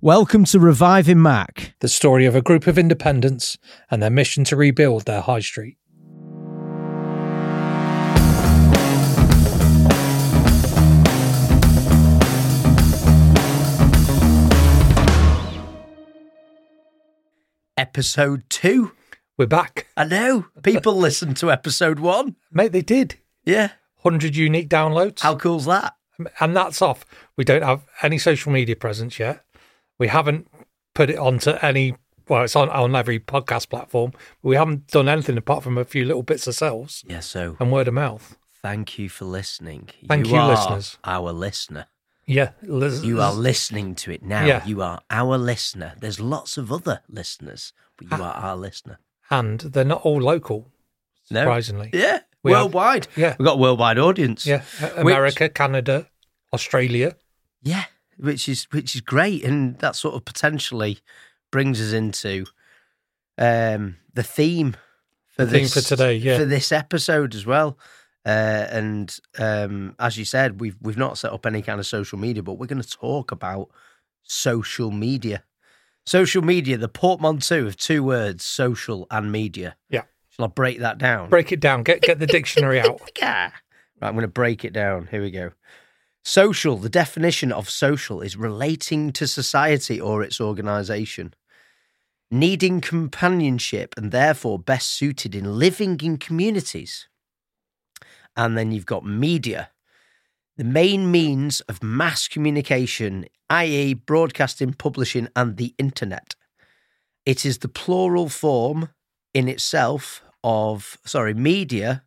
Welcome to Reviving Mac. the story of a group of independents and their mission to rebuild their high street. Episode two. We're back. I know. People listen to episode one. Mate, they did. Yeah. 100 unique downloads. How cool's that? and that's off. We don't have any social media presence yet. We haven't put it onto any, well, it's on, on every podcast platform. But we haven't done anything apart from a few little bits ourselves Yeah, so and word of mouth. thank you for listening. Thank you, are listeners. Our listener. Yeah. You are listening to it now. Yeah. You are our listener. There's lots of other listeners, but Ah. you are our listener. And they're not all local, No. surprisingly. Yeah. We have- worldwide. Yeah. We've got a worldwide audience. Yeah. America, Canada, Australia. Yeah, which is which is great, and that sort of potentially brings us into um, the theme for The theme for today, yeah. for this episode as well. Uh, and um, as you said, we've we've not set up any kind of social media, but we're going to talk about social media. Social media, the portmanteau of two words, social and media. Yeah. Shall I break that down? Break it down. Get get the dictionary out. Yeah. Right, I'm going to break it down. Here we go. Social, the definition of social is relating to society or its organization, needing companionship and therefore best suited in living in communities. And then you've got media, the main means of mass communication, i.e., broadcasting, publishing, and the internet. It is the plural form in itself of, sorry, media.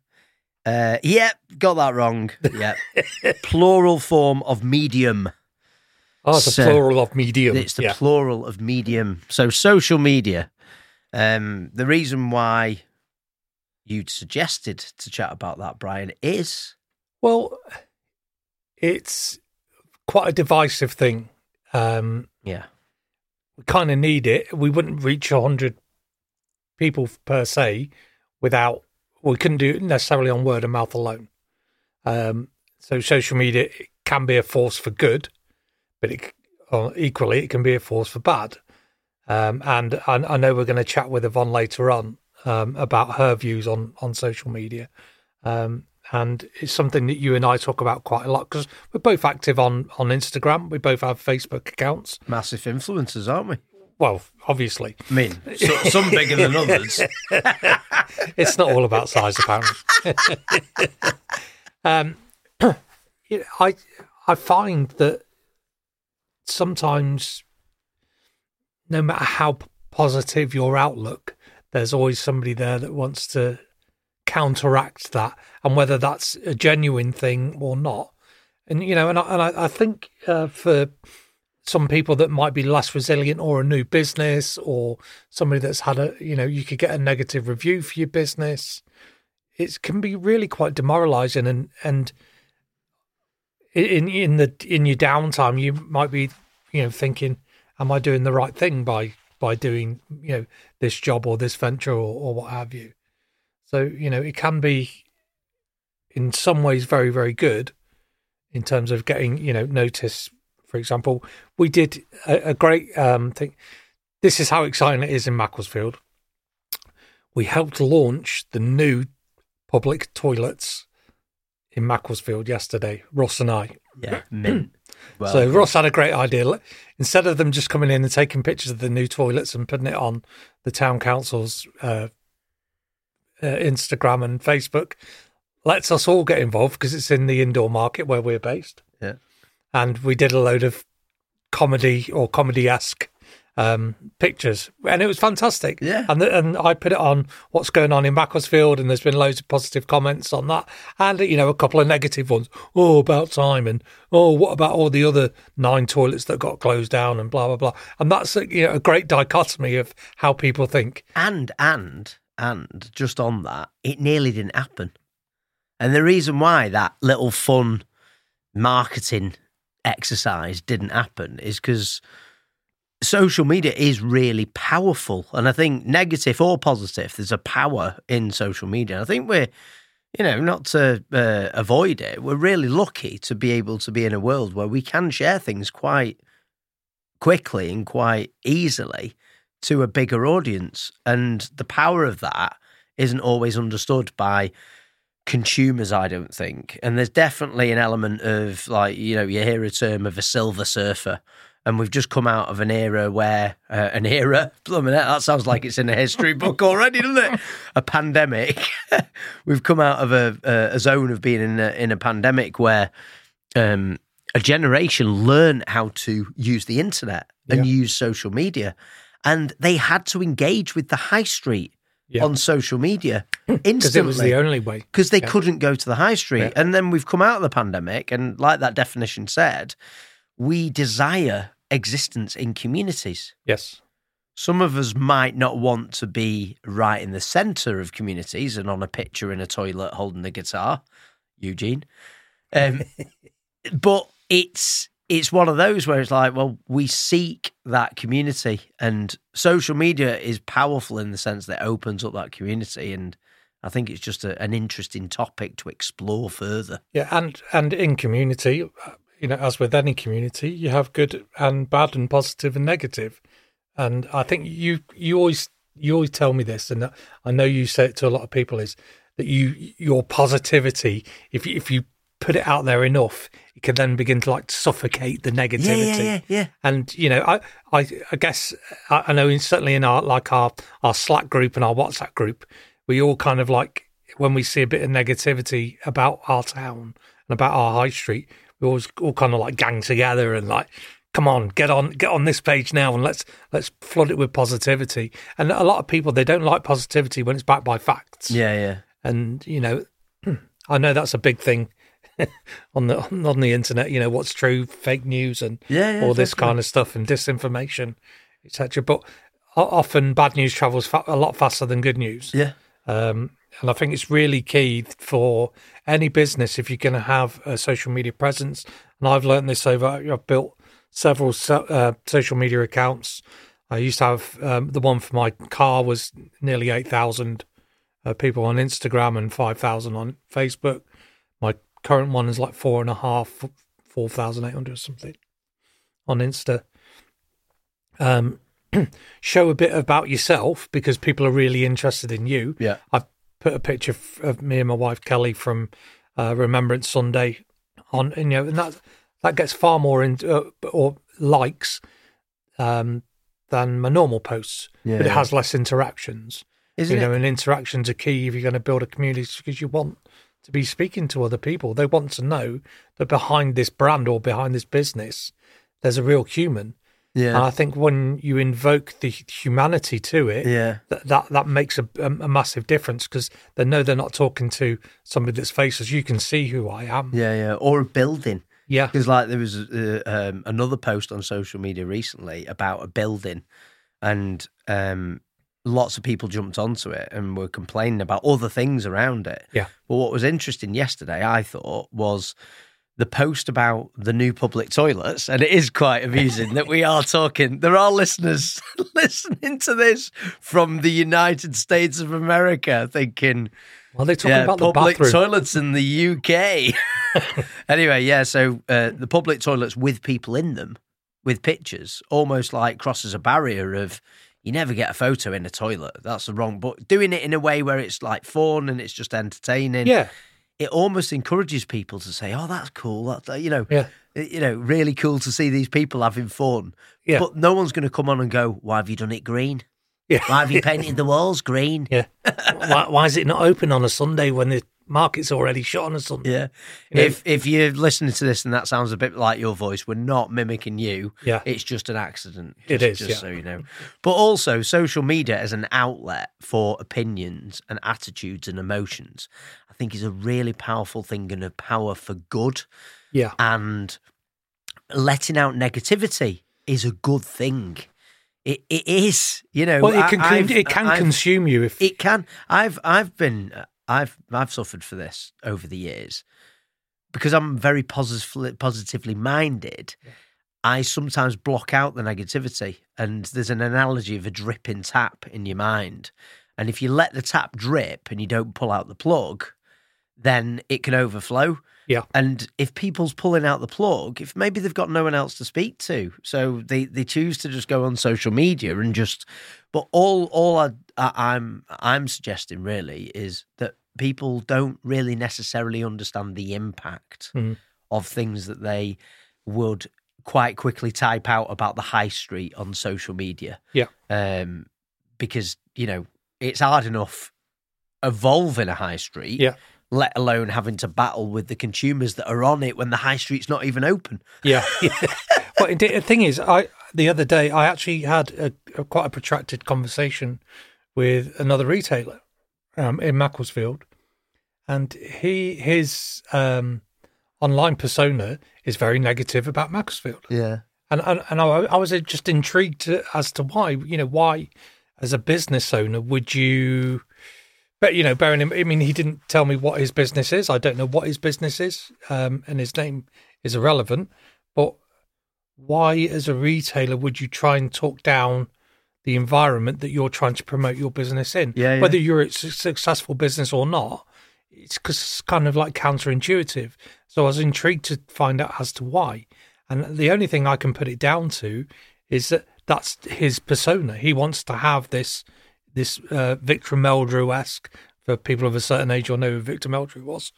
Uh, yep, got that wrong. Yep. plural form of medium. Oh, it's a So, plural of medium. It's the yeah. plural of medium. So social media. Um, the reason why you'd suggested to chat about that, Brian, is Well, it's quite a divisive thing. Um, yeah, we kind of need it. We wouldn't reach 100 people per se without, we couldn't do it necessarily on word of mouth alone. Um, so social media can be a force for good, but it, equally it can be a force for bad. Um, and I, I know we're going to chat with Yvonne later on um, about her views on, on social media. Um, and it's something that you and I talk about quite a lot because we're both active on, on Instagram. We both have Facebook accounts. massive influencers, aren't we? Well, obviously, I mean, so, some bigger than others. it's not all about size, apparently. um, I I find that sometimes, no matter how positive your outlook, there's always somebody there that wants to counteract that, and whether that's a genuine thing or not. And you know, and I, and I, I think uh, for some people that might be less resilient or a new business or somebody that's had a you know you could get a negative review for your business. It can be really quite demoralizing and and in in the in your downtime you might be you know thinking am i doing the right thing by by doing you know this job or this venture or, or what have you? So you know it can be in some ways very very good in terms of getting you know notice for example we did a, a great um thing this is how exciting it is in macclesfield we helped launch the new public toilets in macclesfield yesterday russ and i Yeah, mint. Well, so Russ had a great idea. Instead of them just coming in and taking pictures of the new toilets and putting it on the town council's uh, uh, Instagram and Facebook, lets us all get involved because it's in the indoor market where we're based. Yeah. And we did a load of comedy or comedy esque um, pictures, and it was fantastic. Yeah. And the, and I put it on what's going on in Macclesfield, and there's been loads of positive comments on that, and you know a couple of negative ones. Oh, about time, and oh, what about all the other nine toilets that got closed down, and blah blah blah. And that's a, you know a great dichotomy of how people think. and and and just on that, it nearly didn't happen. And the reason why that little fun marketing exercise didn't happen is because social media is really powerful. And I think negative or positive, there's a power in social media. And I think we're, you know, not to uh, avoid it, we're really lucky to be able to be in a world where we can share things quite quickly and quite easily to a bigger audience. And the power of that isn't always understood by consumers, I don't think. And there's definitely an element of like, you know, you hear a term of a silver surfer. And we've just come out of an era where uh, an era, blooming that sounds like it's in a history book already, doesn't it? A pandemic. we've come out of a, a, zone of being in a, in a pandemic where um, a generation learn how to use the internet and Yeah. use social media, and they had to engage with the high street Yeah. on social media because it was the only way. because they Yeah. couldn't go to the high street. Yeah. And then we've come out of the pandemic, and like that definition said, we desire existence in communities. Yes. Some of us might not want to be right in the center of communities and on a picture in a toilet holding the guitar, Eugene. Um, but it's it's one of those where it's like, well, we seek that community, and social media is powerful in the sense that it opens up that community, and I think it's just a, an interesting topic to explore further. Yeah, and and in community, you know, as with any community, you have good and bad and positive and negative. And I think you you always you always tell me this, and I know you say it to a lot of people is that you your positivity, if you, if you put it out there enough, it can then begin to like suffocate the negativity. yeah. And you know, I, I, I guess I, I know in, certainly in our like our our Slack group and our WhatsApp group, we all kind of like when we see a bit of negativity about our town and about our high street, we always all kind of like gang together and like, come on, get on, get on this page now and let's let's flood it with positivity. And a lot of people they don't like positivity when it's backed by facts. Yeah, yeah. And you know, I know that's a big thing. on the on the internet, you know what's true, fake news, and Yeah, yeah, all this definitely. kind of stuff and disinformation, etc. But often bad news travels fa- a lot faster than good news. Yeah. Um, and I think it's really key for any business if you're going to have a social media presence. And I've learned this over, I've built several so, uh, social media accounts. I used to have um, the one for my car was nearly 8,000 uh, people on Instagram and 5,000 on Facebook. Current one is like four and a half, 4,800 or something on Insta. Um, show a bit about yourself because people are really interested in you. Yeah. I've put a picture of me and my wife Kelly from uh, Remembrance Sunday on, and, you know, and that that gets far more in uh, or likes um, than my normal posts, Yeah. but it has less interactions. Isn't you know, it? and interactions are key if you're going to build a community because you want to be speaking to other people. They want to know that behind this brand or behind this business, there's a real human. Yeah. And I think when you invoke the humanity to it, Yeah. that that, that makes a, a, a massive difference because they know they're not talking to somebody that's faceless. You can see who I am. Yeah, yeah. Or a building. Yeah, Because like there was uh, um, another post on social media recently about a building, and um, lots of people jumped onto it and were complaining about other things around it. Yeah. But what was interesting yesterday, I thought, was the post about the new public toilets, and it is quite amusing that we are talking. There are listeners listening to this from the United States of America, thinking, well, they're talking yeah, about the public bathroom. toilets in the UK. anyway, yeah, so uh, the public toilets with people in them, with pictures, almost like crosses a barrier of you never get a photo in a toilet. That's the wrong. But doing it in a way where it's like fun and it's just entertaining. yeah, it almost encourages people to say, "Oh, that's cool." That's you know, yeah, you know, really cool to see these people having fun. Yeah. But no one's going to come on and go, "Why have you done it green? yeah. Why have you painted the walls green?" Yeah. why, why is it not open on a Sunday when the market's already shot on or something. Yeah. You know- if if you're listening to this and that sounds a bit like your voice, we're not mimicking you. Yeah. It's just an accident. It Just- is, just yeah. so you know. But also social media as an outlet for opinions and attitudes and emotions, I think is a really powerful thing and a power for good. Yeah. And letting out negativity is a good thing. It it is, you know. Well, it can I've- it can I've- consume you if it can. I've I've been I've I've suffered for this over the years because I'm very positively positively minded. I sometimes block out the negativity, and there's an analogy of a dripping tap in your mind. And if you let the tap drip and you don't pull out the plug, then it can overflow. Yeah. And if people's pulling out the plug, if maybe they've got no one else to speak to, so they, they choose to just go on social media and just. But all all I, I'm I'm suggesting really is that people don't really necessarily understand the impact Mhm. of things that they would quite quickly type out about the high street on social media. Yeah. Um, because you know it's hard enough evolving a high street. Yeah. Let alone having to battle with the consumers that are on it when the high street's not even open. Yeah. but indeed, the thing is, I the other day I actually had a, a quite a protracted conversation with another retailer um, in Macclesfield, and he his um, online persona is very negative about Macclesfield, Yeah. and and, and I, I was just intrigued as to why. You know, why as a business owner would you? But you know, bearing in, I mean, he didn't tell me what his business is. I don't know what his business is, um, and his name is irrelevant. But why, as a retailer, would you try and talk down the environment that you're trying to promote your business in? Yeah, yeah. Whether you're a su- successful business or not, it's 'cause it's kind of like counterintuitive. So I was intrigued to find out as to why. And the only thing I can put it down to is that that's his persona. He wants to have this this uh, Victor Meldrew esque. For people of a certain age, you'll know who Victor Meldrew was.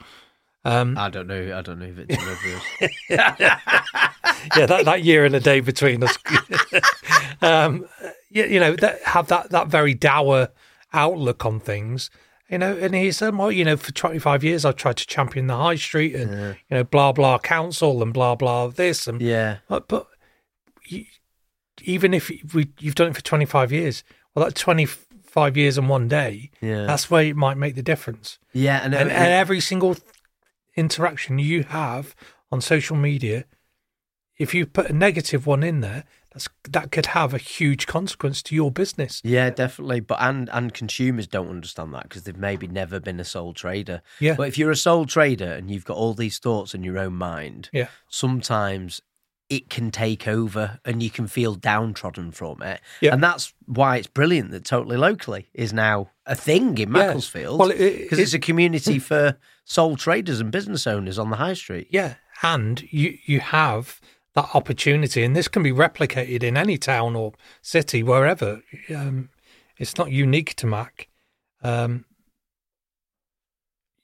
Um, I don't know. I don't know if it's Rivers. yeah, that, that year and a day between us. um, you, you know, that, have that, that very dour outlook on things. You know, and he said, well, you know, for 25 years I've tried to champion the high street and, you know, blah, blah council and blah, blah this. And, yeah. but, but you, even if we, you've done it for 25 years, well, that 25 years and one day, Yeah. that's where it might make the difference. yeah. And, And, and every single interaction you have on social media, if you put a negative one in there, that's that could have a huge consequence to your business. Yeah, definitely. But and and consumers don't understand that because they've maybe never been a sole trader. Yeah. But if you're a sole trader and you've got all these thoughts in your own mind, Yeah. sometimes it can take over and you can feel downtrodden from it. Yeah. And that's why it's brilliant that Totally Locally is now a thing in Yeah. Macclesfield. Well, it- it- because it's a community for sole traders and business owners on the high street. Yeah, and you you have that opportunity, and this can be replicated in any town or city, wherever. Um, it's not unique to Mac. Um,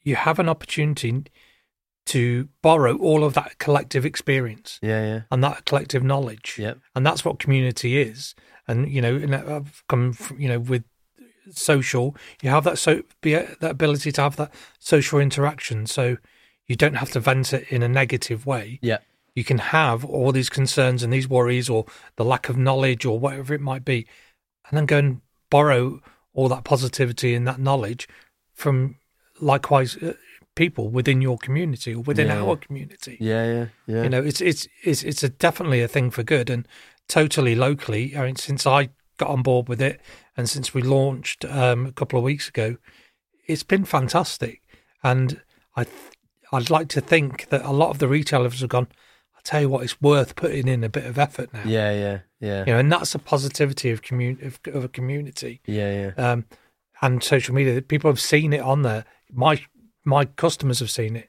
you have an opportunity to borrow all of that collective experience Yeah, yeah. and that collective knowledge. Yep. and that's what community is. And you know, and I've come, from, you know, with social, you have that so be that ability to have that social interaction. So you don't have to vent it in a negative way. Yeah. You can have all these concerns and these worries, or the lack of knowledge, or whatever it might be, and then go and borrow all that positivity and that knowledge from likewise uh, people within your community or within Yeah. our community Yeah, yeah, yeah. you know it's it's it's it's a definitely a thing for good and totally locally i mean since i got on board with it and since we launched um, a couple of weeks ago it's been fantastic and i th- i'd like to think that a lot of the retailers have gone i tell you what it's worth putting in a bit of effort now yeah, yeah, yeah. you know and that's the positivity of community of, of a community Yeah, yeah. um, and social media. People have seen it on there. My my customers have seen it.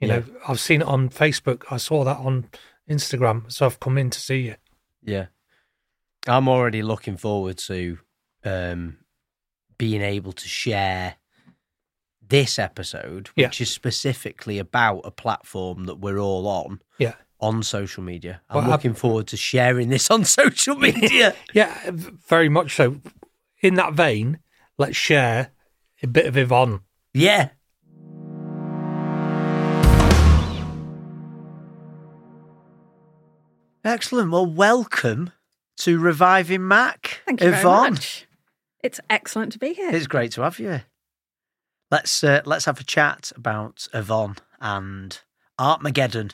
You know, I've seen it on Facebook. I saw that on Instagram, so I've come in to see you. Yeah. I'm already looking forward to um, being able to share this episode, Yeah. which is specifically about a platform that we're all on Yeah, on social media. I'm Well, looking forward to sharing this on social media. yeah, very much so. In that vein, let's share a bit of Yvonne. yeah. Excellent. Well, welcome to Reviving Mac. Thank you Yvonne. very much. It's excellent to be here. It's great to have you. Let's uh, let's have a chat about Yvonne and Art Artmageddon.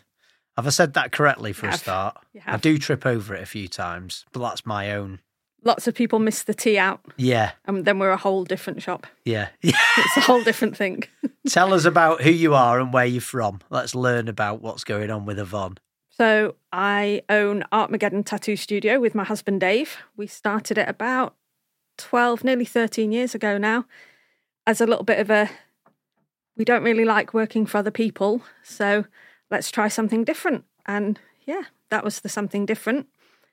Have I said that correctly for You a have. start? I do trip over it a few times, but that's my own. Lots of people miss the tea out, Yeah, and then we're a whole different shop. yeah. It's a whole different thing. Tell us about who you are and where you're from. Let's learn about what's going on with Yvonne. So I own Artmageddon Tattoo Studio with my husband Dave. We started it about 12, nearly 13 years ago now, as a little bit of a we don't really like working for other people, so let's try something different. And yeah, that was the something different.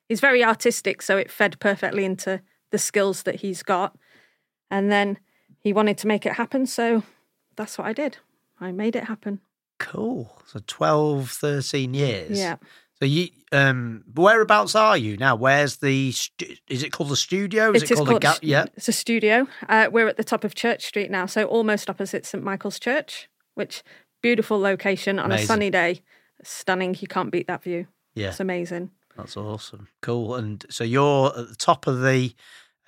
He's very artistic, so it fed perfectly into the skills that he's got. And then he wanted to make it happen, so that's what I did. I made it happen. Cool. So 12, 13 years. Yeah. So you, um, whereabouts are you now? Where's the? Stu- is it called the studio? Is It it, is called, called the? Ga- stu- yeah. It's a studio. Uh, we're at the top of Church Street now, so almost opposite St Michael's Church, which beautiful location on Amazing. a sunny day. Stunning. You can't beat that view. Yeah. It's amazing. That's awesome. Cool. And so you're at the top of the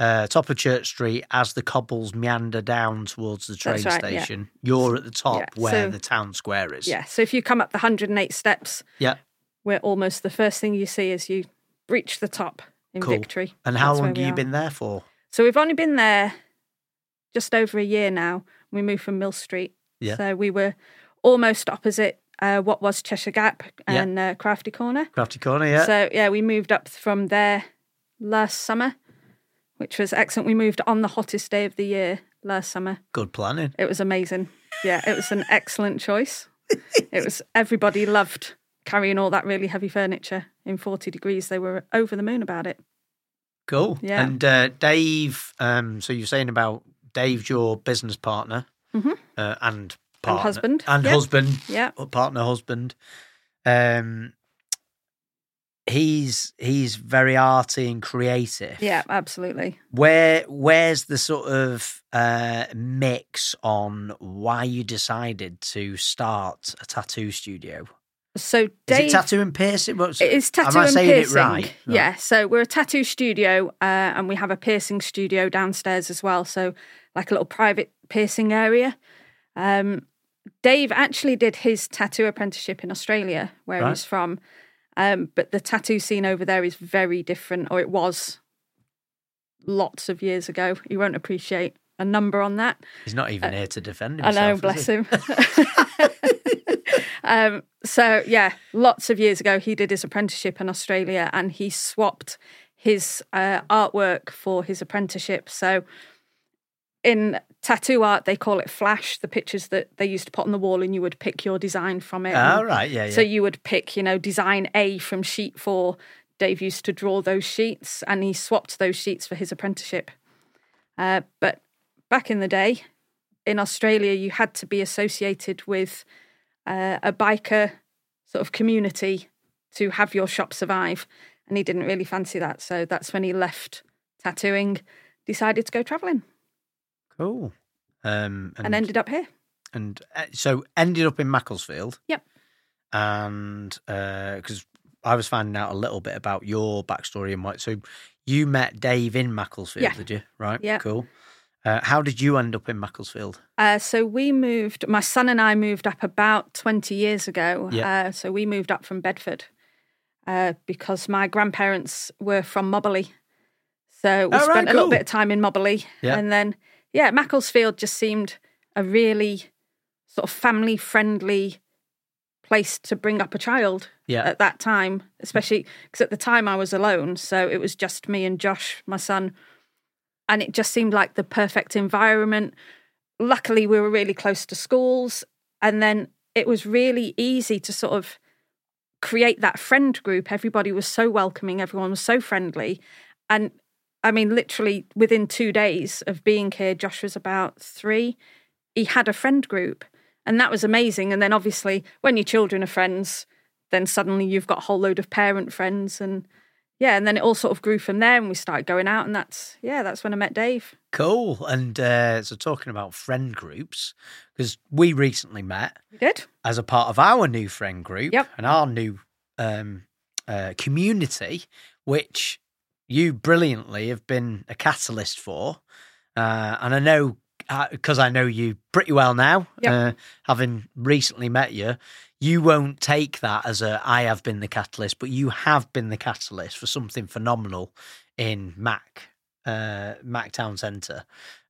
uh, top of Church Street as the cobbles meander down towards the train right, yeah. station. You're at the top Yeah, where so- the town square is. Yeah. So if you come up the 108 steps, Yeah. we're almost the first thing you see is you reach the top in Cool. victory. And how That's long have you are. been there for? So we've only been there just over a year now. We moved from Mill Street. Yeah. So we were almost opposite uh, what was Cheshire Gap Yeah. and uh, Crafty Corner. Crafty Corner, yeah. So yeah, we moved up from there last summer, which was excellent. We moved on the hottest day of the year last summer. Good planning. It was amazing. Yeah, it was an excellent choice. it was everybody loved carrying all that really heavy furniture in 40 degrees. They were over the moon about it. Cool. Yeah. And uh, Dave, um, so you're saying about Dave's your business partner Mhm. uh, and partner. husband. And Yeah. husband. Yeah. partner husband um he's he's very arty and creative Yeah, absolutely. where where's the sort of uh mix on why you decided to start a tattoo studio So is Dave it tattoo and piercing What's, It is tattoo am I and saying piercing. it right Yeah, so we're a tattoo studio uh, and we have a piercing studio downstairs as well. So, like a little private piercing area. Um, Dave actually did his tattoo apprenticeship in Australia, where Right. he's from. Um, but the tattoo scene over there is very different, or it was lots of years ago. You won't appreciate a number on that. he's not even here to defend Uh, I know, bless him. um, so yeah, lots of years ago, he did his apprenticeship in Australia, and he swapped his uh, artwork for his apprenticeship. So in tattoo art, they call it flash, the pictures that they used to put on the wall, and you would pick your design from it. all And right yeah yeah So you would pick, you know, design A from sheet four. Dave used to draw those sheets, and he swapped those sheets for his apprenticeship. Uh, but back in the day, in Australia, you had to be associated with uh, a biker sort of community to have your shop survive, and he didn't really fancy that. So that's when he left tattooing, decided to go travelling, cool um and ended up here. and uh, so ended up in Macclesfield. Yep. And because I was finding out a little bit about your backstory and what, so you met Dave in Macclesfield, Yeah. did you? Right. Yeah. Cool. Uh, how did you end up in Macclesfield? Uh, so we moved. My son and I moved up about twenty years ago. Yeah. Uh, so we moved up from Bedford uh, because my grandparents were from Mobberley. So we Oh, right, spent a little bit of time in Mobberley, Yeah. and then yeah, Macclesfield just seemed a really sort of family friendly place to bring up a child Yeah. at that time, especially because at the time I was alone. So it was just me and Josh, my son. And it just seemed like the perfect environment. Luckily, we were really close to schools. And then it was really easy to sort of create that friend group. Everybody was so welcoming, everyone was so friendly. And I mean, literally within two days of being here, Josh was about three. He had a friend group, and that was amazing. And then obviously, when your children are friends, then suddenly you've got a whole load of parent friends, and yeah, and then it all sort of grew from there, and we started going out, and that's yeah, that's when I met Dave. Cool. And uh, so talking about friend groups, because we recently met We did. as a part of our new friend group Yep. and our new um, uh, community, which you brilliantly have been a catalyst for. Uh, and I know because I know you pretty well now, Yep. uh, having recently met you, you won't take that as a I have been the catalyst, but you have been the catalyst for something phenomenal in Mac, uh, Mac Town Centre.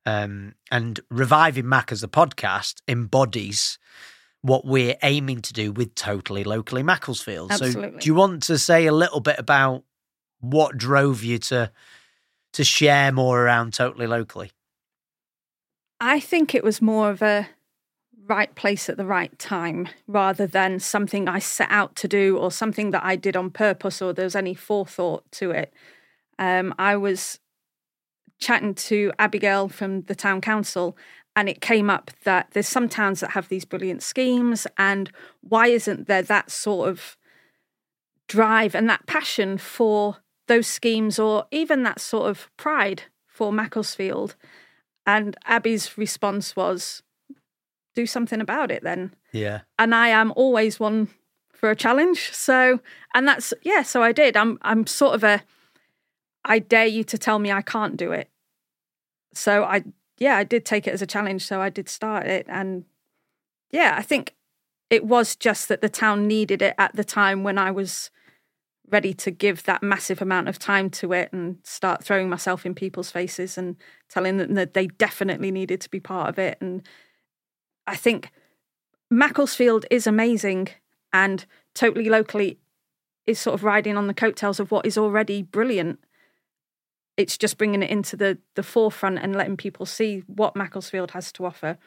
Um, and reviving Mac as a podcast embodies what we're aiming to do with Totally Locally Macclesfield. So, do you want to say a little bit about what drove you to to share more around Totally Locally? I think it was more of a right place at the right time rather than something I set out to do or something that I did on purpose or there was any forethought to it. Um, I was chatting to Abigail from the town council, and it came up that there's some towns that have these brilliant schemes, and why isn't there that sort of drive and that passion for those schemes or even that sort of pride for Macclesfield? And Abby's response was, do something about it then. Yeah. And I am always one for a challenge. So, and that's, yeah, so I did. I'm, I'm sort of a, I dare you to tell me I can't do it. So I, yeah, I did take it as a challenge. So I did start it. And yeah, I think it was just that the town needed it at the time when I was ready to give that massive amount of time to it and start throwing myself in people's faces and telling them that they definitely needed to be part of it. And I think Macclesfield is amazing and totally locally is sort of riding on the coattails of what is already brilliant. It's just bringing it into the the forefront and letting people see what Macclesfield has to offer.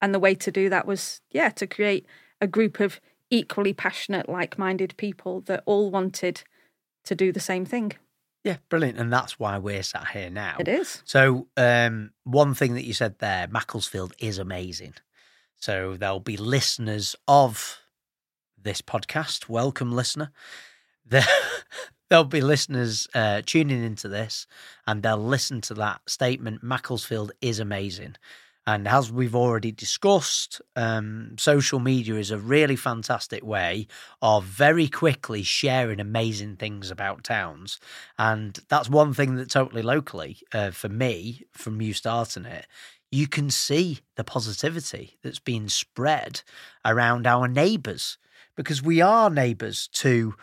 And the way to do that was, yeah, to create a group of equally passionate, like minded people that all wanted to do the same thing. Yeah, brilliant. And that's why we're sat here now. It is. So, um, one thing that you said there, Macclesfield is amazing. So, there'll be listeners of this podcast. Welcome, listener. There, there'll be listeners uh, tuning into this and they'll listen to that statement Macclesfield is amazing. And as we've already discussed, um, social media is a really fantastic way of very quickly sharing amazing things about towns. And that's one thing that totally locally, uh, for me, from you starting it, you can see the positivity that's being spread around our neighbours because we are neighbours to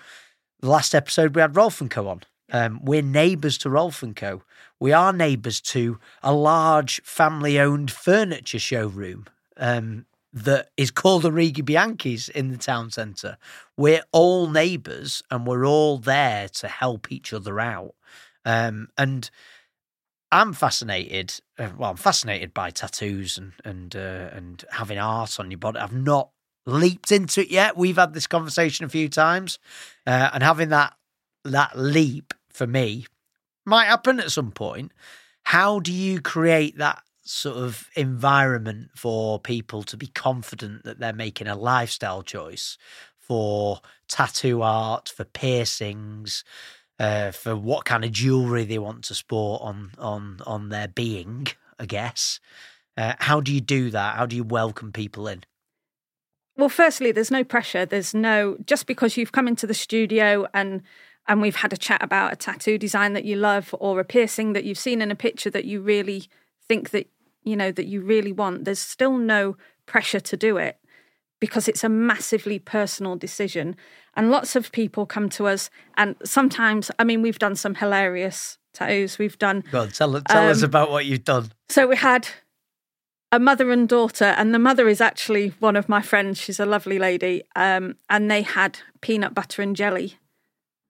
the last episode we had Rolf and Co on. Um, we're neighbours to Rolf and Co. We are neighbours to a large family-owned furniture showroom um, that is called the Arighi Bianchi's in the town centre. We're all neighbours and we're all there to help each other out. Um, and I'm fascinated. Uh, well, I'm fascinated by tattoos and and uh, and having art on your body. I've not leaped into it yet. We've had this conversation a few times, uh, and having that that leap for me might happen at some point. How do you create that sort of environment for people to be confident that they're making a lifestyle choice for tattoo art, for piercings, uh, for what kind of jewelry they want to sport on on on their being? I guess. Uh, how do you do that? How do you welcome people in? Well, firstly, there's no pressure. There's no just because you've come into the studio and and we've had a chat about a tattoo design that you love or a piercing that you've seen in a picture that you really think that you know that you really want. There's still no pressure to do it because it's a massively personal decision. And lots of people come to us, and sometimes, I mean, we've done some hilarious tattoos. We've done. Go on, tell, tell us Um, about what you've done. So we had a mother and daughter, and the mother is actually one of my friends. She's a lovely lady, um, and they had peanut butter and jelly.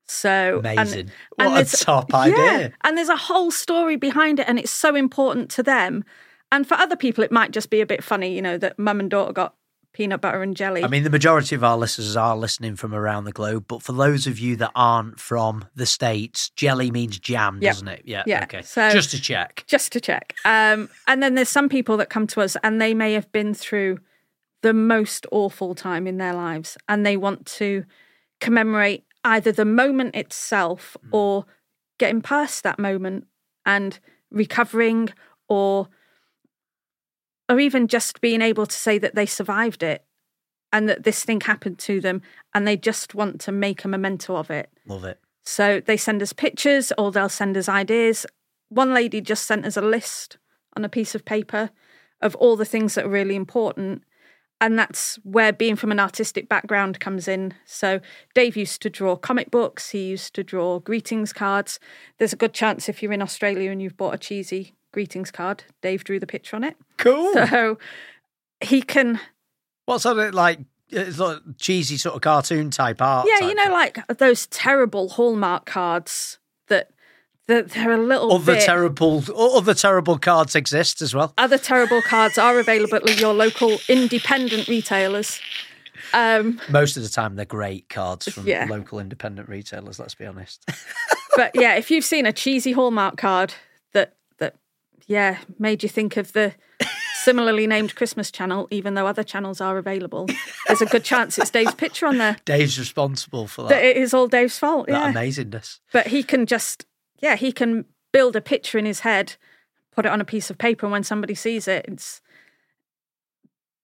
So and- Amazing. and what a there's- top Yeah, idea. and there's a whole story behind it, and it's so important to them. And for other people, it might just be a bit funny, you know, that mum and daughter got peanut butter and jelly. I mean, the majority of our listeners are listening from around the globe, but for those of you that aren't from the States, jelly means jam, Yeah. doesn't it? Yeah. Yeah, Okay. so- Just to check. just to check. Um, and then there's some people that come to us and they may have been through the most awful time in their lives and they want to commemorate either the moment itself hmm. or getting past that moment and recovering or or even just being able to say that they survived it and that this thing happened to them and they just want to make a memento of it. Love it. So they send us pictures or they'll send us ideas. One lady just sent us a list on a piece of paper of all the things that are really important. And that's where being from an artistic background comes in. So Dave used to draw comic books, he used to draw greetings cards. There's a good chance if you're in Australia and you've bought a cheesy greetings card, Dave drew the picture on it. Cool. So he can what sort of like, uh, it's like cheesy sort of cartoon type art? Yeah, type you know, thing? like those terrible Hallmark cards that They're, a little Other bit. terrible, other terrible cards exist as well. Other terrible cards are available at your local independent retailers. Um, Most of the time, they're great cards from Yeah. local independent retailers. Let's be honest. but yeah, if you've seen a cheesy Hallmark card that that yeah made you think of the similarly named Christmas channel, even though other channels are available, there's a good chance it's Dave's picture on there. Dave's responsible for That that. it is all Dave's fault. that Yeah, amazingness. but he can just yeah he can build a picture in his head, put it on a piece of paper, and when somebody sees it, it's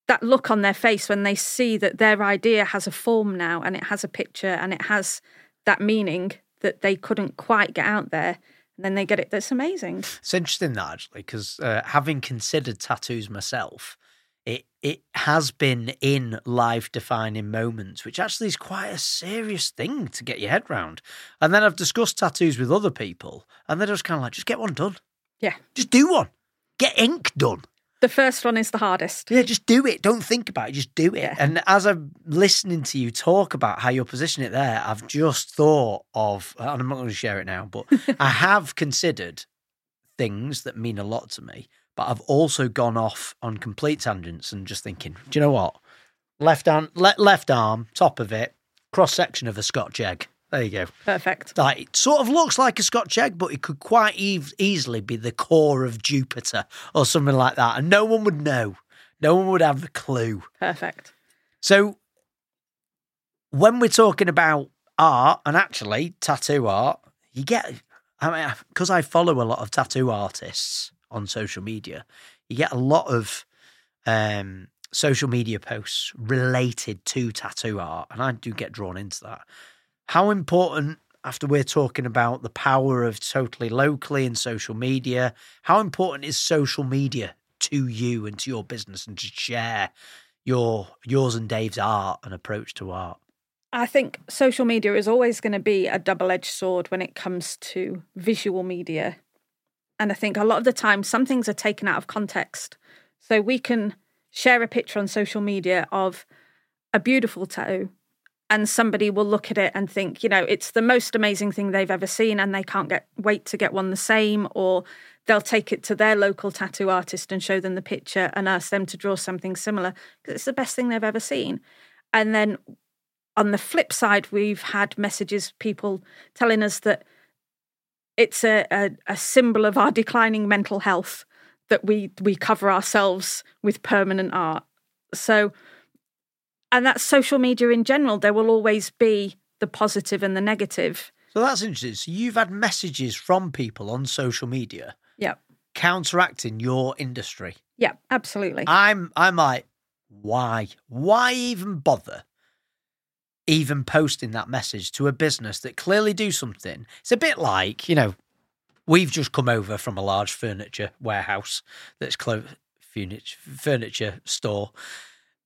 that look on their face when they see that their idea has a form now and it has a picture and it has that meaning that they couldn't quite get out there and then they get it. That's amazing. It's interesting that actually, because uh, having considered tattoos myself, it it has been in life defining moments, which actually is quite a serious thing to get your head round. And then I've discussed tattoos with other people, and they're just kind of like, just get one done, yeah just do one, get ink done. the first one is the hardest Yeah, just do it. Don't think about it. Just do it. Yeah. And as I'm listening to you talk about how you're positioning it there, I've just thought of, and I'm not going to share it now, but I have considered things that mean a lot to me. But I've also gone off on complete tangents and just thinking, do you know what? Left arm, le- left arm, top of it, cross section of a Scotch egg. There you go. perfect Like it sort of looks like a Scotch egg, but it could quite ev- easily be the core of Jupiter or something like that, and no one would know. No one would have a clue. perfect So, when we're talking about art and actually tattoo art, you get. I mean, because I follow a lot of tattoo artists on social media, you get a lot of um, social media posts related to tattoo art, and I do get drawn into that. How important, after we're talking about the power of totally locally and social media, how important is social media to you and to your business and to share your yours and Dave's art and approach to art? I think social media is always going to be a double edged sword when it comes to visual media. And I think a lot of the time, some things are taken out of context. So we can share a picture on social media of a beautiful tattoo, and somebody will look at it and think, you know, it's the most amazing thing they've ever seen, and they can't get wait to get one the same, or they'll take it to their local tattoo artist and show them the picture and ask them to draw something similar because it's the best thing they've ever seen. And then on the flip side, we've had messages, people telling us that it's a, a, a symbol of our declining mental health that we we cover ourselves with permanent art. So, and that's social media in general. There will always be the positive and the negative. So that's interesting. So you've had messages from people on social media Yeah, counteracting your industry. yeah, absolutely. I'm I'm like, why? Why even bother? Even posting that message to a business that clearly do something. It's a bit like, you know, we've just come over from a large furniture warehouse that's close furniture furniture store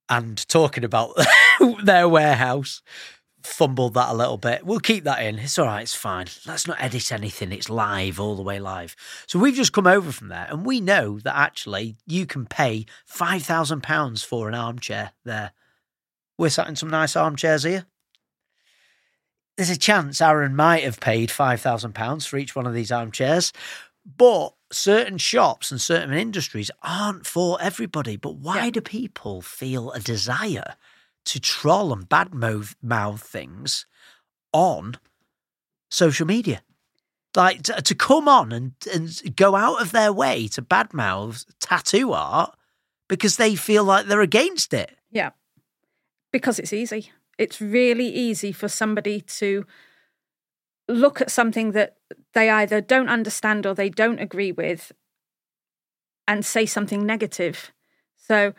and talking about their warehouse. Fumbled that a little bit. We'll keep that in. It's all right. It's fine. Let's not edit anything. It's live, all the way live. So we've just come over from there, and we know that actually you can pay five thousand pounds for an armchair there. We're sat in some nice armchairs here. There's a chance Aaron might have paid five thousand pounds for each one of these armchairs, but certain shops and certain industries aren't for everybody. But why Yeah. do people feel a desire to troll and badmouth mouth things on social media? Like to, to come on and, and go out of their way to badmouth tattoo art because they feel like they're against it. Yeah. Because it's easy. It's really easy for somebody to look at something that they either don't understand or they don't agree with and say something negative. So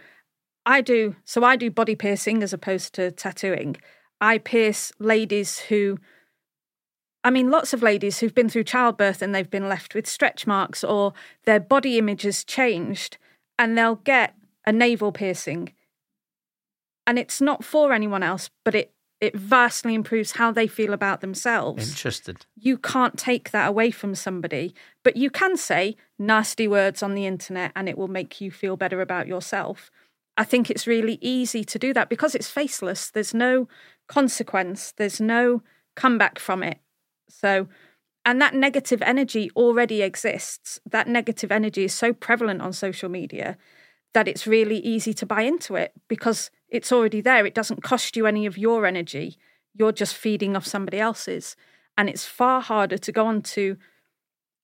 I do so I do body piercing as opposed to tattooing. I pierce ladies who I mean lots of ladies who've been through childbirth and they've been left with stretch marks or their body image has changed and they'll get a navel piercing and it's not for anyone else, but it it vastly improves how they feel about themselves. Interested. You can't take that away from somebody, but you can say nasty words on the internet and it will make you feel better about yourself. I think it's really easy to do that because it's faceless. There's no consequence, there's no comeback from it. So And that negative energy already exists. That negative energy is so prevalent on social media that it's really easy to buy into it because it's already there. It doesn't cost you any of your energy. You're just feeding off somebody else's. And it's far harder to go onto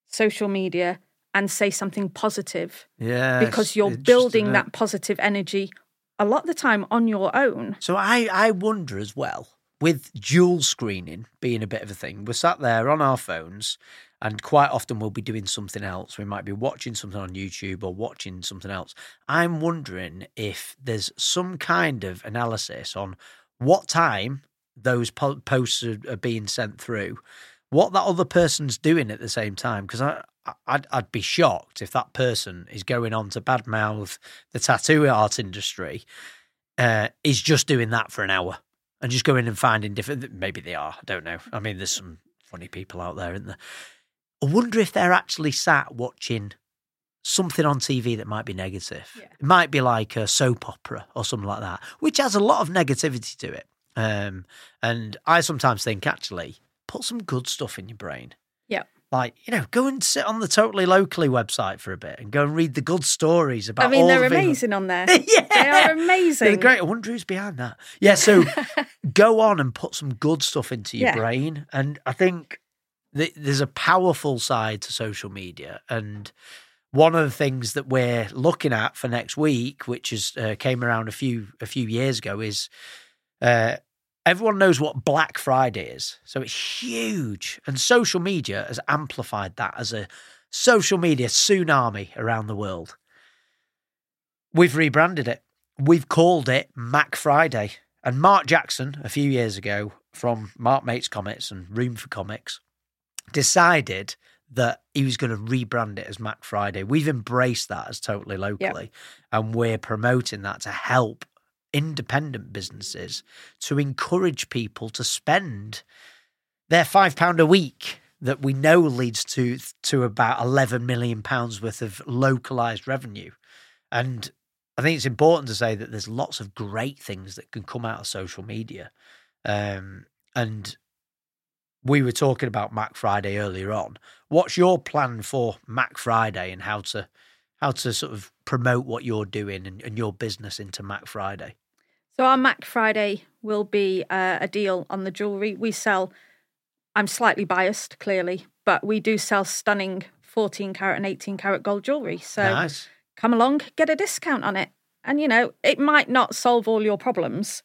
social media and say something positive Yeah. because you're building that positive energy a lot of the time on your own. So I, I wonder as well, with dual screening being a bit of a thing, we're sat there on our phones and quite often we'll be doing something else. We might be watching something on YouTube or watching something else. I'm wondering if there's some kind of analysis on what time those po- posts are, are being sent through, what that other person's doing at the same time. Because I, I'd, I'd be shocked if that person is going on to badmouth the tattoo art industry, uh, is just doing that for an hour and just going and finding different. Maybe they are. I don't know. I mean, there's some funny people out there, isn't there? I wonder if they're actually sat watching something on TV that might be negative. Yeah. It might be like a soap opera or something like that, which has a lot of negativity to it. Um, and I sometimes think actually put some good stuff in your brain. Yeah. Like, you know, go and sit on the Totally Locally website for a bit and go and read the good stories about I mean, they're the amazing on there. yeah. They are amazing. They're great. I wonder who's behind that. Yeah, so go on and put some good stuff into your Yeah. brain. And I think th- there's a powerful side to social media. And one of the things that we're looking at for next week, which is uh, came around a few a few years ago, is uh, everyone knows what Black Friday is. So it's huge, and social media has amplified that as a social media tsunami around the world. We've rebranded it. We've called it Mac Friday. And Mark Jackson, a few years ago, from Mark Mates Comics and Room for Comics, decided that he was going to rebrand it as Mac Friday. We've embraced that as totally locally, and we're promoting that to help independent businesses to encourage people to spend their five pound a week that we know leads to to about 11 million pounds worth of localized revenue. And i think it's important to say that there's lots of great things that can come out of social media. Um, and we were talking about mac friday earlier on. What's your plan for mac friday and how to how to sort of promote what you're doing and, and your business into mac friday So our Mac Friday will be uh, a deal on the jewelry we sell. I'm slightly biased, clearly, but we do sell stunning 14 carat and 18 carat gold jewelry. So nice come along, get a discount on it. And you know, it might not solve all your problems,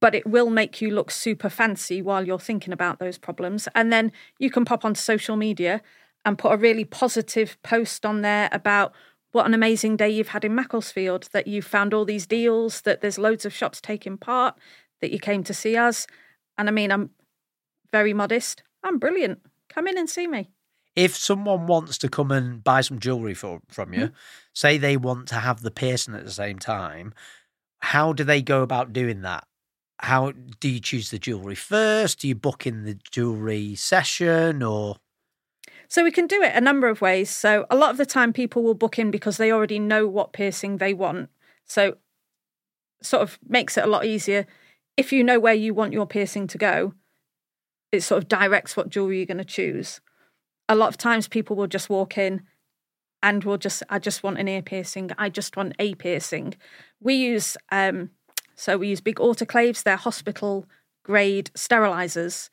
but it will make you look super fancy while you're thinking about those problems. And then you can pop onto social media and put a really positive post on there about what an amazing day you've had in Macclesfield, that you found all these deals, that there's loads of shops taking part, that you came to see us. And I mean, I'm very modest. I'm brilliant. Come in and see me. if someone wants to come and buy some jewelry for, from you, Mm-hmm. say they want to have the piercing at the same time, how do they go about doing that? How do you choose the jewelry first? Do you book in the jewelry session or So we can do it a number of ways. So a lot of the time people will book in because they already know what piercing they want. So sort of makes it a lot easier. If you know where you want your piercing to go, it sort of directs what jewelry you're going to choose. A lot of times people will just walk in and will just I just want an ear piercing. I just want a piercing. We use um so we use big autoclaves, they're hospital grade sterilizers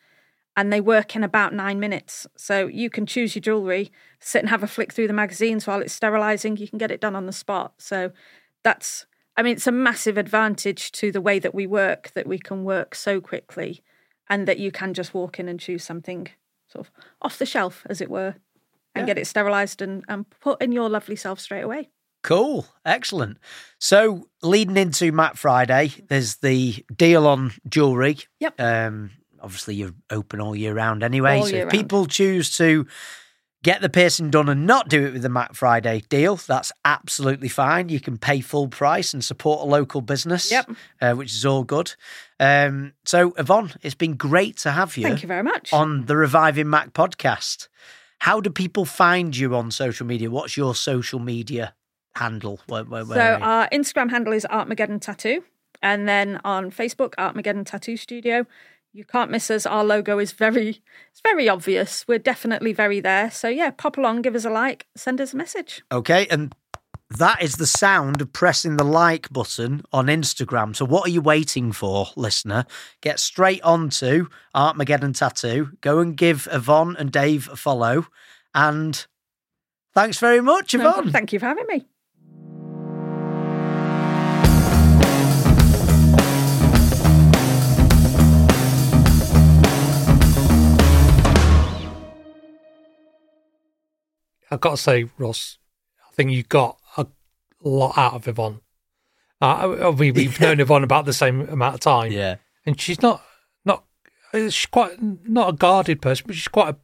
and they work in about nine minutes. So you can choose your jewelry, sit and have a flick through the magazines while it's sterilizing. You can get it done on the spot. So that's, I mean, it's a massive advantage to the way that we work that we can work so quickly and that you can just walk in and choose something sort of off the shelf, as it were, and Yeah. get it sterilized and, and put in your lovely self straight away. Cool, excellent. So leading into Mac Friday, there's the deal on jewelry. Yep. Um, obviously you're open all year round anyway. All so if round. people choose to get the piercing done and not do it with the Mac Friday deal, that's absolutely fine. You can pay full price and support a local business. Yep. Uh, which is all good. Um, so Yvonne, it's been great to have you Thank you very much. on the Reviving Mac podcast. How do people find you on social media? What's your social media handle? Where, where, where So our Instagram handle is Artmageddon Tattoo, and then on Facebook, Artmageddon Tattoo Studio. You can't miss us. Our logo is very, it's very obvious. We're definitely very there. So yeah, pop along, give us a like, send us a message. Okay, and that is the sound of pressing the like button on Instagram. So what are you waiting for, listener? Get straight on to Artmageddon Tattoo. Go and give Yvonne and Dave a follow. And thanks very much, No, thank you for having me. I've got to say, Russ, I think you got a lot out of Yvonne. Uh, we, we've known Yvonne about the same amount of time, Yeah. and she's not not she's quite not a guarded person, but she's quite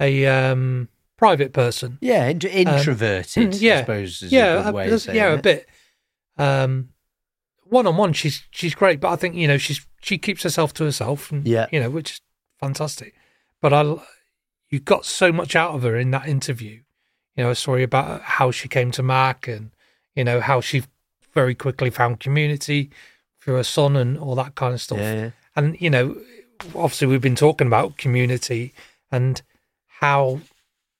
a, a um, private person. Yeah, int- introverted, Um, yeah, I suppose is yeah, a good way a, of yeah, a bit. Um, one on one, she's she's great, but I think you know she's she keeps herself to herself, and Yeah. you know, which is fantastic. But I, you got so much out of her in that interview. You know, a story about how she came to Mac, and you know how she very quickly found community through her son and all that kind of stuff. Yeah, yeah. And you know, obviously we've been talking about community and how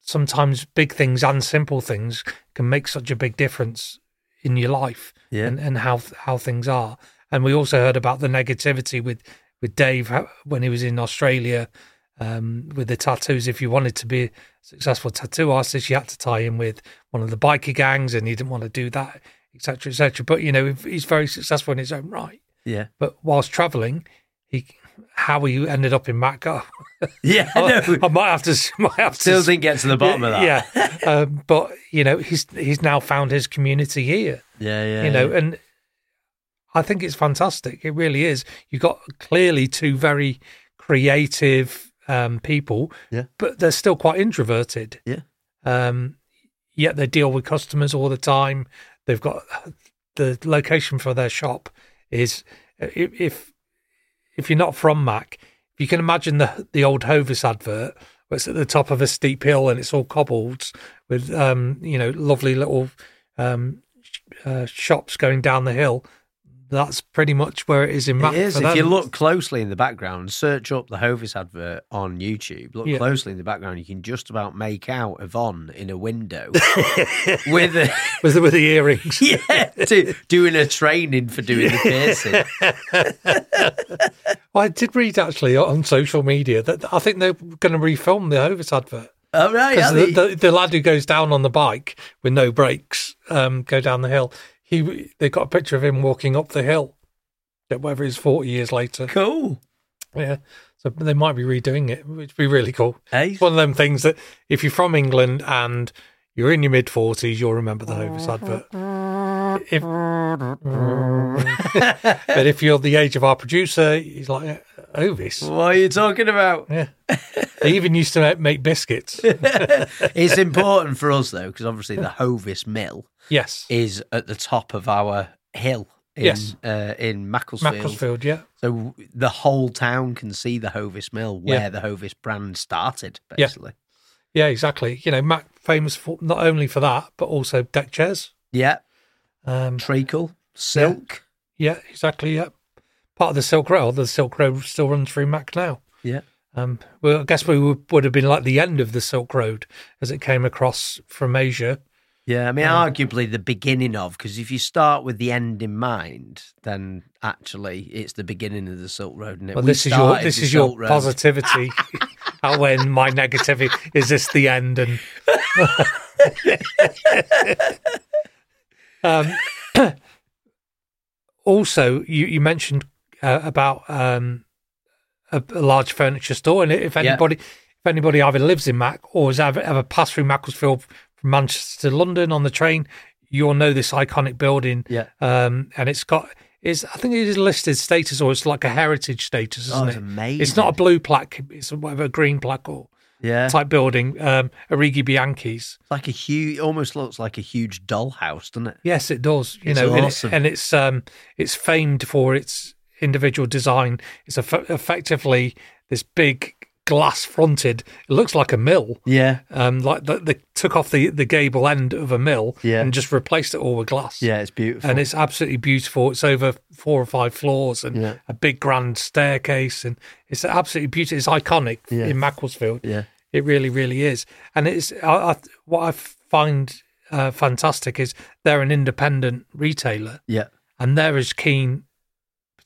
sometimes big things and simple things can make such a big difference in your life Yeah. and, and how how things are. And we also heard about the negativity with with Dave when he was in Australia um, with the tattoos. If you wanted to be a successful tattoo artist, you had to tie in with one of the biker gangs, and he didn't want to do that, etc., etc. But you know, he's very successful in his own right. Yeah. But whilst travelling, he how he ended up in Macca, Yeah, I, no. I might have to might have Still to didn't get to the bottom of that. yeah. um, but you know, he's he's now found his community here. Yeah, yeah. you know, yeah. and I think it's fantastic. It really is. You've got clearly two very creative um, people, Yeah. but they're still quite introverted. Yeah. Um, yet they deal with customers all the time. They've got the location for their shop is if if, you're not from Mac, if you can imagine the the old Hovis advert where it's at the top of a steep hill and it's all cobbled with um, you know lovely little um, uh, shops going down the hill. That's pretty much where it is in Mac. It is. If you look closely in the background, search up the Hovis advert on YouTube. Look Yeah. closely in the background, you can just about make out Yvonne in a window with a, with the, with the earrings. yeah, do, doing a training for doing the piercing. Well, I did read actually on social media that I think they're going to refilm the Hovis advert. Oh right, Because the, the, the lad who goes down on the bike with no brakes, um, go down the hill. He they got a picture of him walking up the hill. Whether it's forty years later, cool. yeah. So they might be redoing it, which would be really cool. Hey, It's one of them things that if you're from England and you're in your mid forties, you'll remember the Hovis advert. If, but if you're the age of our producer, he's like Hovis. what are you talking about? Yeah, they even used to make, make biscuits. It's important for us though, because obviously the Hovis mill Yes, is at the top of our hill. In, Yes. uh, in Macclesfield. Macclesfield. Yeah, So the whole town can see the Hovis mill where Yeah. the Hovis brand started, basically. yeah, exactly. You know, Mac famous for not only for that but also deck chairs. Yeah. Um, Treacle, silk. yeah, exactly. Yeah, part of the Silk Road. The Silk Road still runs through Mac now. Yeah. Um, well, I guess we would, would have been like the end of the Silk Road as it came across from Asia. Yeah. I mean, arguably the beginning of, because if you start with the end in mind, then actually it's the beginning of the Silk Road. And Well, this is your this is your Road. positivity. How when my negativity is this the end and um, also you you mentioned uh, about um, a, a large furniture store and if Yeah. anybody if anybody either lives in Mac or has ever ever passed through Macclesfield from Manchester to London on the train, you'll know this iconic building. Yeah. Um, and it's got is I think it is listed status or it's like a heritage status, isn't Oh, it's it? amazing. It's not a blue plaque; it's a, whatever a green plaque or Yeah. Type building. Um, Arighi Bianchi's. like a huge, almost looks like a huge dollhouse, doesn't it? Yes, it does. You It's know, and, it- and it's um, it's famed for its individual design. It's eff- effectively this big glass fronted. It looks like a mill. Yeah. Um, like they, they took off the, the gable end of a mill Yeah. and just replaced it all with glass. Yeah, it's beautiful. And it's absolutely beautiful. It's over four or five floors and Yeah. a big grand staircase, and it's absolutely beautiful. It's iconic Yeah. in Macclesfield. yeah. It really, really is. And it's I, I, what I find uh, fantastic is they're an independent retailer, Yeah. and they're as keen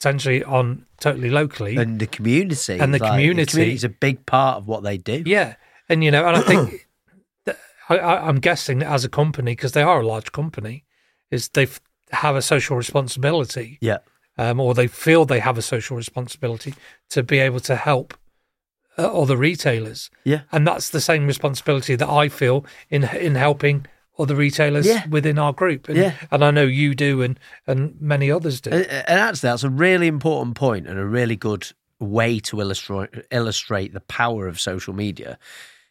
potentially on totally locally. And the community. And the like, community. is a big part of what they do. yeah, and you know, and I think that, I, I, I'm guessing that as a company because they are a large company, is they have a social responsibility, Yeah. um, or they feel they have a social responsibility to be able to help uh, other retailers. Yeah. and that's the same responsibility that I feel in in helping other retailers Yeah. within our group. And, Yeah. and I know you do, and and many others do. And, and actually, that's a really important point and a really good way to illustrate illustrate the power of social media.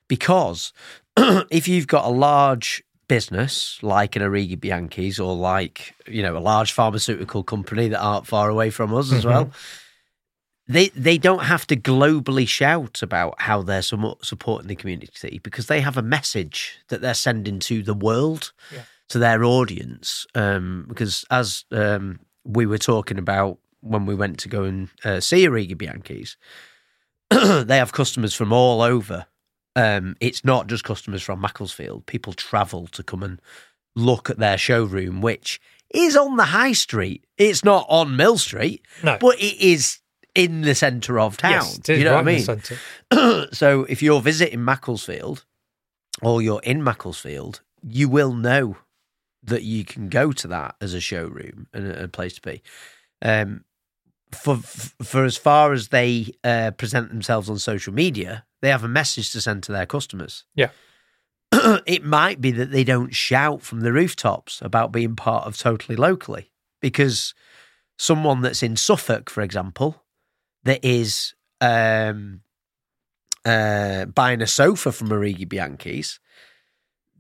Because if you've got a large business like an Arighi Bianchi's or like you know a large pharmaceutical company that aren't far away from us as mm-hmm. well, they they don't have to globally shout about how they're supporting the community because they have a message that they're sending to the world, Yeah. to their audience. Um, because as um, we were talking about when we went to go and uh, see Arighi Bianchi's, they have customers from all over. Um, it's not just customers from Macclesfield. People travel to come and look at their showroom, which is on the high street. It's not on Mill Street, No. but it is in the centre of town. Yes, you know right what I mean? so if you're visiting Macclesfield or you're in Macclesfield, you will know that you can go to that as a showroom and a, a place to be. Um, for for as far as they uh, present themselves on social media, they have a message to send to their customers. Yeah. it might be that they don't shout from the rooftops about being part of Totally Locally because someone that's in Suffolk, for example, that is um, uh, buying a sofa from Arighi Bianchi's,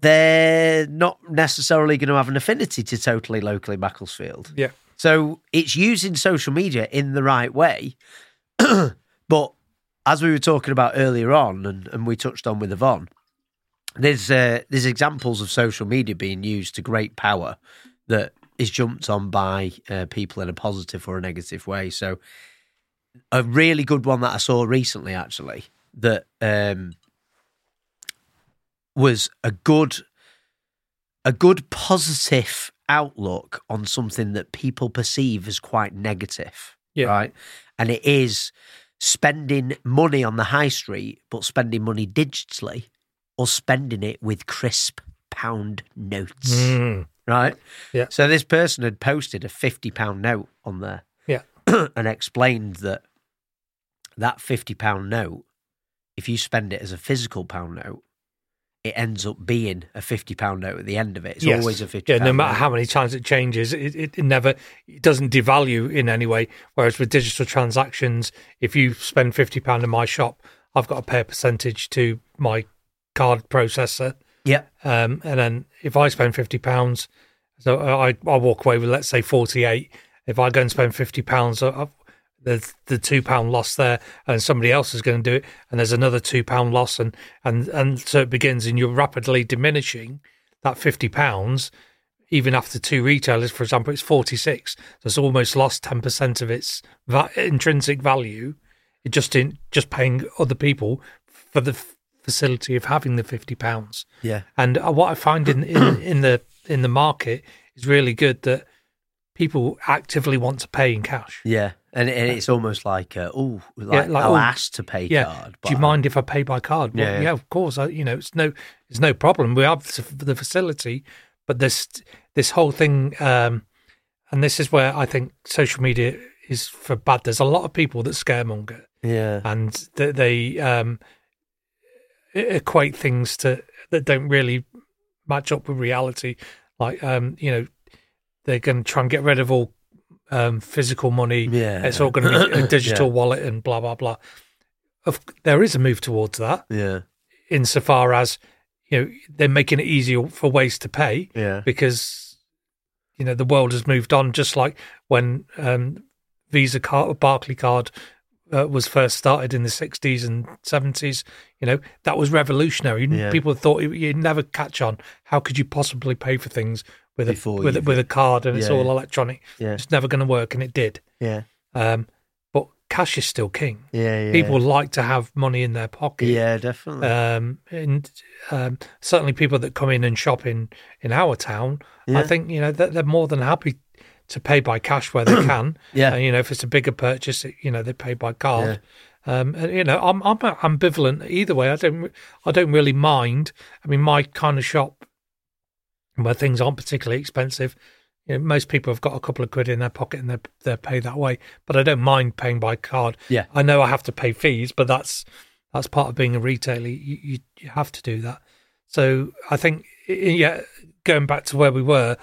they're not necessarily going to have an affinity to Totally Locally Macclesfield. Yeah. So it's using social media in the right way. but as we were talking about earlier on, and, and we touched on with Yvonne, there's uh, there's examples of social media being used to great power that is jumped on by uh, people in a positive or a negative way. So a really good one that I saw recently, actually, that um, was a good a good positive outlook on something that people perceive as quite negative. Yeah. Right. And it is spending money on the high street, but spending money digitally or spending it with crisp pound notes. Mm. Right. Yeah. So this person had posted a fifty pound note on there. And explained that that fifty pound note, if you spend it as a physical pound note, it ends up being a fifty pound note at the end of it. It's Yes. always a fifty. Yeah, no matter note. how many times it changes, it, it, it never it doesn't devalue in any way. Whereas with digital transactions, if you spend fifty pound in my shop, I've got to pay a percentage to my card processor, Yeah. um, and then if I spend fifty pounds, so I I walk away with let's say forty eight. If I go and spend fifty pounds, there's the two pound loss there, and somebody else is going to do it, and there's another two pound loss, and and and so it begins, and you're rapidly diminishing that fifty pounds. Even after two retailers, for example, it's forty six. So it's almost lost ten percent of its va- intrinsic value. It just in just paying other people for the f- facility of having the fifty pounds. Yeah. And uh, what I find in, in, in the in the market is really good that people actively want to pay in cash. Yeah. And, and it's almost like, uh, oh, like, like, I'll oh, ask to pay Yeah. card. Do you mind if I pay by card? Well, Yeah, yeah, yeah. of course. I, you know, it's no it's no problem. We have the facility, but this this whole thing, um, and this is where I think social media is for bad. There's a lot of people that scaremonger. Yeah. and that they um, equate things to that don't really match up with reality. Like, um, you know, they're going to try and get rid of all um, physical money. Yeah. It's all going to be a digital Yeah. wallet and blah blah blah. Of, there is a move towards that, Yeah. insofar as you know they're making it easier for ways to pay Yeah. because you know the world has moved on. Just like when um, Visa card, Barclay card uh, was first started in the 60s and 70s, you know, that was revolutionary. Yeah. People thought you- you'd never catch on. How could you possibly pay for things with a Before with, a- you've- with a card and it's Yeah, all yeah. electronic? Yeah. It's never going to work, and it did. Yeah. Um, but cash is still king. Yeah. yeah. People like to have money in their pocket. Yeah, definitely. Um, and um, certainly people that come in and shop in, in our town, Yeah. I think, you know, they're, they're more than happy to pay by cash where they can. Yeah. Uh, you know, if it's a bigger purchase, you know, they pay by card. Um, and, you know, I'm I'm ambivalent either way. I don't I don't really mind. I mean, my kind of shop where things aren't particularly expensive. You know, most people have got a couple of quid in their pocket and they they pay that way. But I don't mind paying by card. Yeah. I know I have to pay fees, but that's that's part of being a retailer. You you, you have to do that. So I think yeah, going back to where we were,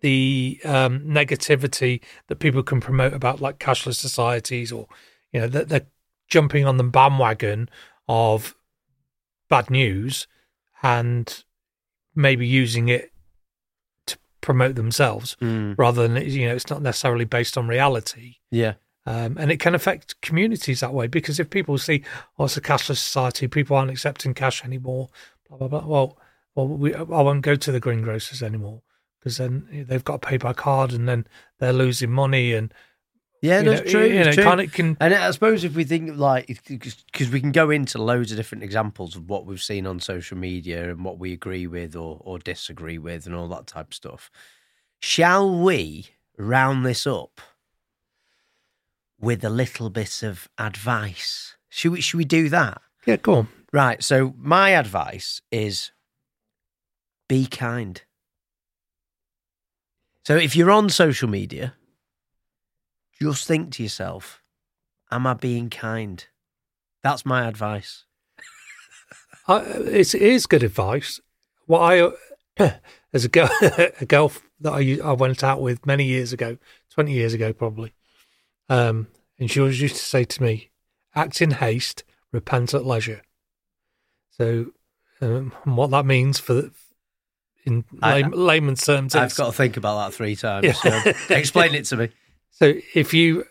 the um, negativity that people can promote about like cashless societies or you know that they're jumping on the bandwagon of bad news and maybe using it to promote themselves Mm. rather than you know it's not necessarily based on reality Yeah. um, and it can affect communities that way because if people see, oh, it's a cashless society, people aren't accepting cash anymore, blah blah blah. Well, well, we, I won't go to the greengrocers anymore because then they've got to pay by card, and then they're losing money, and Yeah, you that's know, true. You know, it's true. kind of can And I suppose if we think like, because we can go into loads of different examples of what we've seen on social media and what we agree with or, or disagree with and all that type of stuff. Shall we round this up with a little bit of advice? Should we, should we do that? yeah, go on. Right. So my advice is be kind. So if you're on social media, just think to yourself, am I being kind? That's my advice. I, it's, it is good advice. What I, as a girl, a girl that I, I went out with many years ago, 20 years ago probably, um, and she always used to say to me, act in haste, repent at leisure. So, um, what that means for, the- in I- lay, layman's terms, I've got to think about that three times. Yeah. So explain it to me. So if you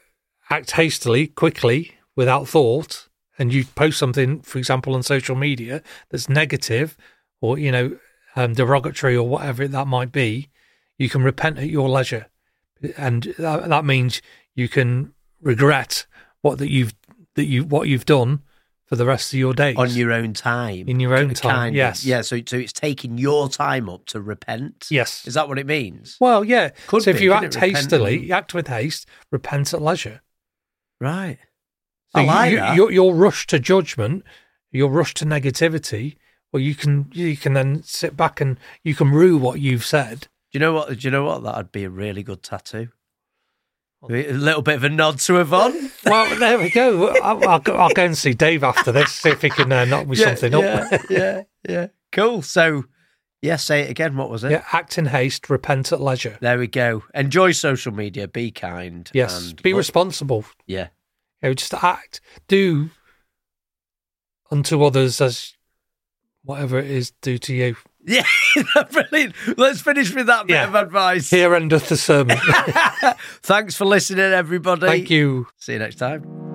act hastily, quickly, without thought, and you post something, for example, on social media that's negative or you know um, derogatory or whatever that might be, you can repent at your leisure, and that, that means you can regret what that you've that you what you've done for the rest of your days On your own time. in your own time. kind of. yes. Yeah. So, so it's taking your time up to repent. Yes. Is that what it means? Well, yeah. Could so if you act hastily, you act with haste, repent at leisure. Right. So I like you, that. Your, your rush to judgment, your rush to negativity. Well, you can you can then sit back and you can rue what you've said. Do you know what? Do you know what? That'd be a really good tattoo. A little bit of a nod to Yvonne. Well, there we go. I'll, I'll, go, I'll go and see Dave after this, see if he can uh, knock me something yeah, up. yeah, yeah. Cool. So, yeah, say it again. What was it? yeah, act in haste, repent at leisure. There we go. Enjoy social media. Be kind. Yes, and be look- responsible. Yeah. You know, just act, do unto others as whatever it is do to you. Yeah. Brilliant. Let's finish with that bit Yeah. of advice. Here endeth the sermon. Thanks for listening, everybody. Thank you. See you next time.